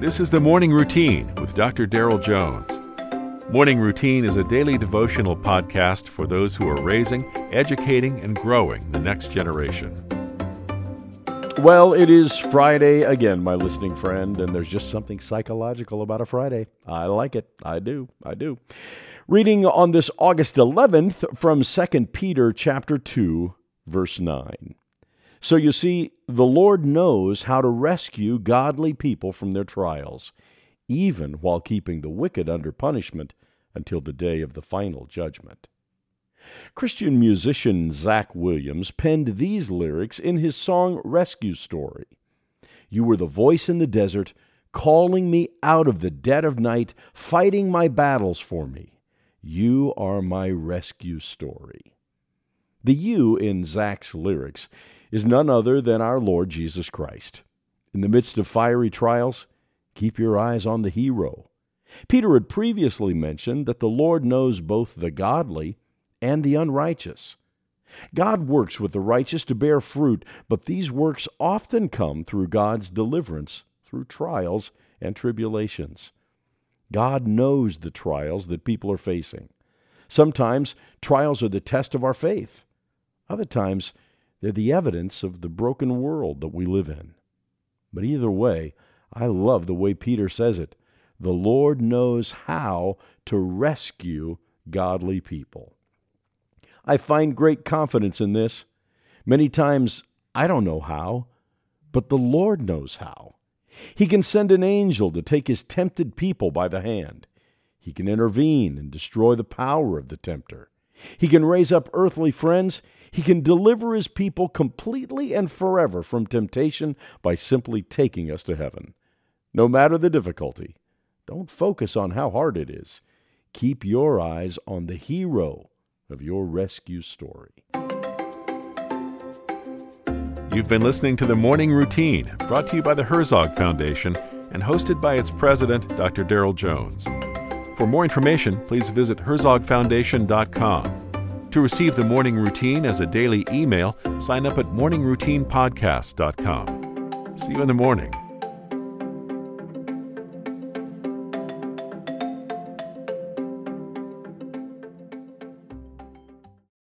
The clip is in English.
This is the Morning Routine with Dr. Darrell Jones. Morning Routine is a daily devotional podcast for those who are raising, educating, and growing the next generation. Well, it is Friday again, my listening friend, and there's just something psychological about a Friday. I like it. I do. I do. Reading on this August 11th from 2 Peter chapter 2, verse 9. So you see, the Lord knows how to rescue godly people from their trials, even while keeping the wicked under punishment until the day of the final judgment. Christian musician Zach Williams penned these lyrics in his song Rescue Story. You were the voice in the desert, calling me out of the dead of night, fighting my battles for me. You are my rescue story. The you in Zach's lyrics is none other than our Lord Jesus Christ. In the midst of fiery trials, keep your eyes on the hero. Peter had previously mentioned that the Lord knows both the godly and the unrighteous. God works with the righteous to bear fruit, but these works often come through God's deliverance through trials and tribulations. God knows the trials that people are facing. Sometimes trials are the test of our faith. Other times, they're the evidence of the broken world that we live in. But either way, I love the way Peter says it. The Lord knows how to rescue godly people. I find great confidence in this. Many times I don't know how, but the Lord knows how. He can send an angel to take his tempted people by the hand. He can intervene and destroy the power of the tempter. He can raise up earthly friends. He can deliver his people completely and forever from temptation by simply taking us to heaven. No matter the difficulty, don't focus on how hard it is. Keep your eyes on the hero of your rescue story. You've been listening to the Morning Routine, brought to you by the Herzog Foundation and hosted by its president, Dr. Darrell Jones. For more information, please visit herzogfoundation.com. To receive the morning routine as a daily email, sign up at morningroutinepodcast.com. See you in the morning.